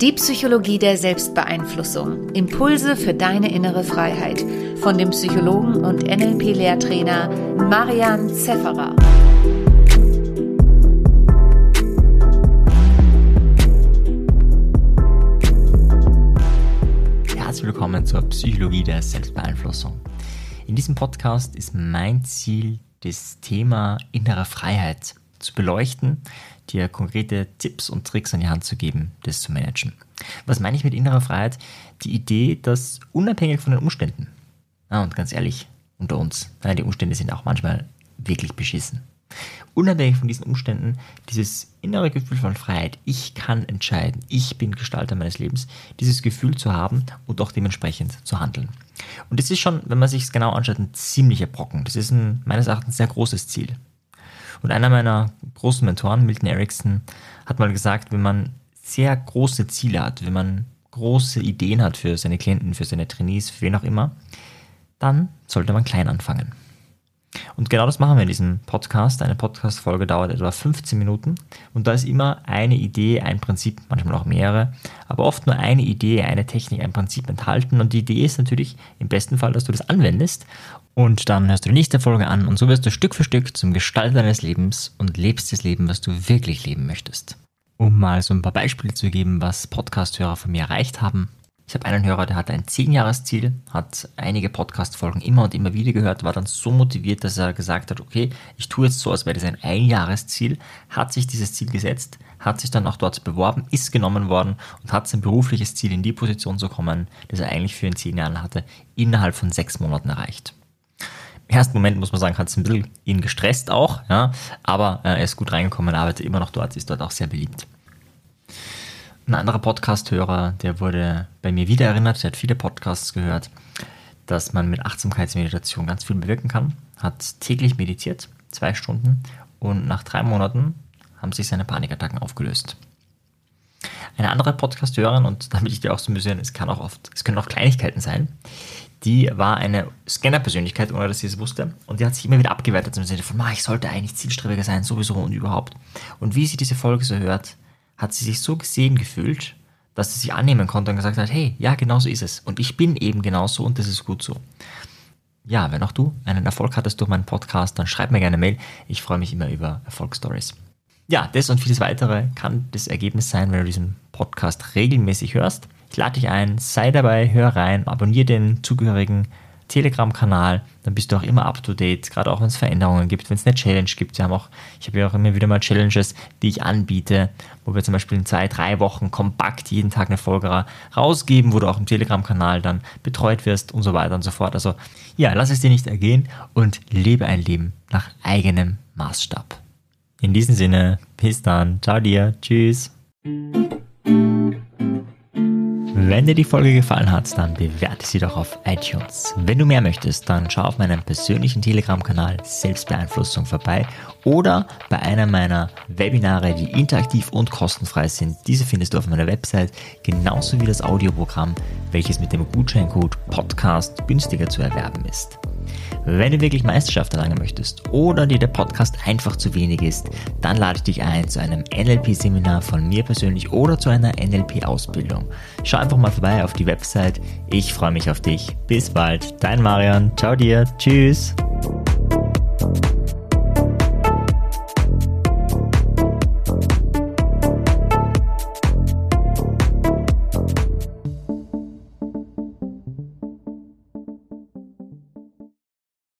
Die Psychologie der Selbstbeeinflussung. Impulse für deine innere Freiheit. Von dem Psychologen und NLP-Lehrtrainer Marian Zefferer. Herzlich willkommen zur Psychologie der Selbstbeeinflussung. In diesem Podcast ist mein Ziel, das Thema innere Freiheit zu beleuchten, dir konkrete Tipps und Tricks an die Hand zu geben, das zu managen. Was meine ich mit innerer Freiheit? Die Idee, dass unabhängig von den Umständen, ja, und ganz ehrlich, unter uns, die Umstände sind auch manchmal wirklich beschissen. Unabhängig von diesen Umständen, dieses innere Gefühl von Freiheit, ich kann entscheiden, ich bin Gestalter meines Lebens, dieses Gefühl zu haben und auch dementsprechend zu handeln. Und das ist schon, wenn man sich es genau anschaut, ein ziemlicher Brocken. Das ist ein meines Erachtens sehr großes Ziel. Und einer meiner großen Mentoren, Milton Erickson, hat mal gesagt, wenn man sehr große Ziele hat, wenn man große Ideen hat für seine Klienten, für seine Trainees, für wen auch immer, dann sollte man klein anfangen. Und genau das machen wir in diesem Podcast. Eine Podcast-Folge dauert etwa 15 Minuten und da ist immer eine Idee, ein Prinzip, manchmal auch mehrere, aber oft nur eine Idee, eine Technik, ein Prinzip enthalten. Und die Idee ist natürlich im besten Fall, dass du das anwendest und dann hörst du die nächste Folge an und so wirst du Stück für Stück zum Gestalter deines Lebens und lebst das Leben, was du wirklich leben möchtest. Um mal so ein paar Beispiele zu geben, was Podcast-Hörer von mir erreicht haben. Ich habe einen Hörer, der hatte ein 10-Jahres-Ziel, hat einige Podcast-Folgen immer und immer wieder gehört, war dann so motiviert, dass er gesagt hat, okay, ich tue jetzt so, als wäre das ein Ein-Jahres-Ziel, hat sich dieses Ziel gesetzt, hat sich dann auch dort beworben, ist genommen worden und hat sein berufliches Ziel in die Position zu kommen, das er eigentlich für in 10 Jahren hatte, innerhalb von sechs Monaten erreicht. Im ersten Moment muss man sagen, hat es ein bisschen ihn gestresst auch, ja, aber äh, er ist gut reingekommen, arbeitet immer noch dort, ist dort auch sehr beliebt. Ein anderer Podcast-Hörer, der wurde bei mir wieder erinnert, der hat viele Podcasts gehört, dass man mit Achtsamkeitsmeditation ganz viel bewirken kann, hat täglich meditiert, zwei Stunden, und nach drei Monaten haben sich seine Panikattacken aufgelöst. Eine andere Podcast-Hörerin, und damit ich dir auch so ein es kann auch oft, es können auch Kleinigkeiten sein, die war eine Scanner-Persönlichkeit, ohne dass sie es wusste. Und die hat sich immer wieder abgewertet im Sinne von, ich sollte eigentlich zielstrebiger sein, sowieso und überhaupt. Und wie sie diese Folge so hört, hat sie sich so gesehen gefühlt, dass sie sich annehmen konnte und gesagt hat, hey, ja, genau so ist es. Und ich bin eben genauso und das ist gut so. Ja, wenn auch du einen Erfolg hattest durch meinen Podcast, dann schreib mir gerne eine Mail. Ich freue mich immer über Erfolgsstories. Ja, das und vieles weitere kann das Ergebnis sein, wenn du diesen Podcast regelmäßig hörst. Ich lade dich ein, sei dabei, hör rein, abonniere den zugehörigen Telegram-Kanal, dann bist du auch immer up to date, gerade auch wenn es Veränderungen gibt, wenn es eine Challenge gibt. Wir haben auch, ich habe ja auch immer wieder mal Challenges, die ich anbiete, wo wir zum Beispiel in zwei, drei Wochen kompakt jeden Tag eine Folge rausgeben, wo du auch im Telegram-Kanal dann betreut wirst und so weiter und so fort. Also ja, lass es dir nicht ergehen und lebe ein Leben nach eigenem Maßstab. In diesem Sinne, bis dann, ciao dir, tschüss. Wenn dir die Folge gefallen hat, dann bewerte sie doch auf iTunes. Wenn du mehr möchtest, dann schau auf meinem persönlichen Telegram-Kanal Selbstbeeinflussung vorbei oder bei einer meiner Webinare, die interaktiv und kostenfrei sind. Diese findest du auf meiner Website, genauso wie das Audioprogramm, welches mit dem Gutscheincode Podcast günstiger zu erwerben ist. Wenn du wirklich Meisterschaft erlangen möchtest oder dir der Podcast einfach zu wenig ist, dann lade ich dich ein zu einem NLP-Seminar von mir persönlich oder zu einer NLP-Ausbildung. Schau einfach mal vorbei auf die Website. Ich freue mich auf dich. Bis bald. Dein Marian. Ciao dir. Tschüss.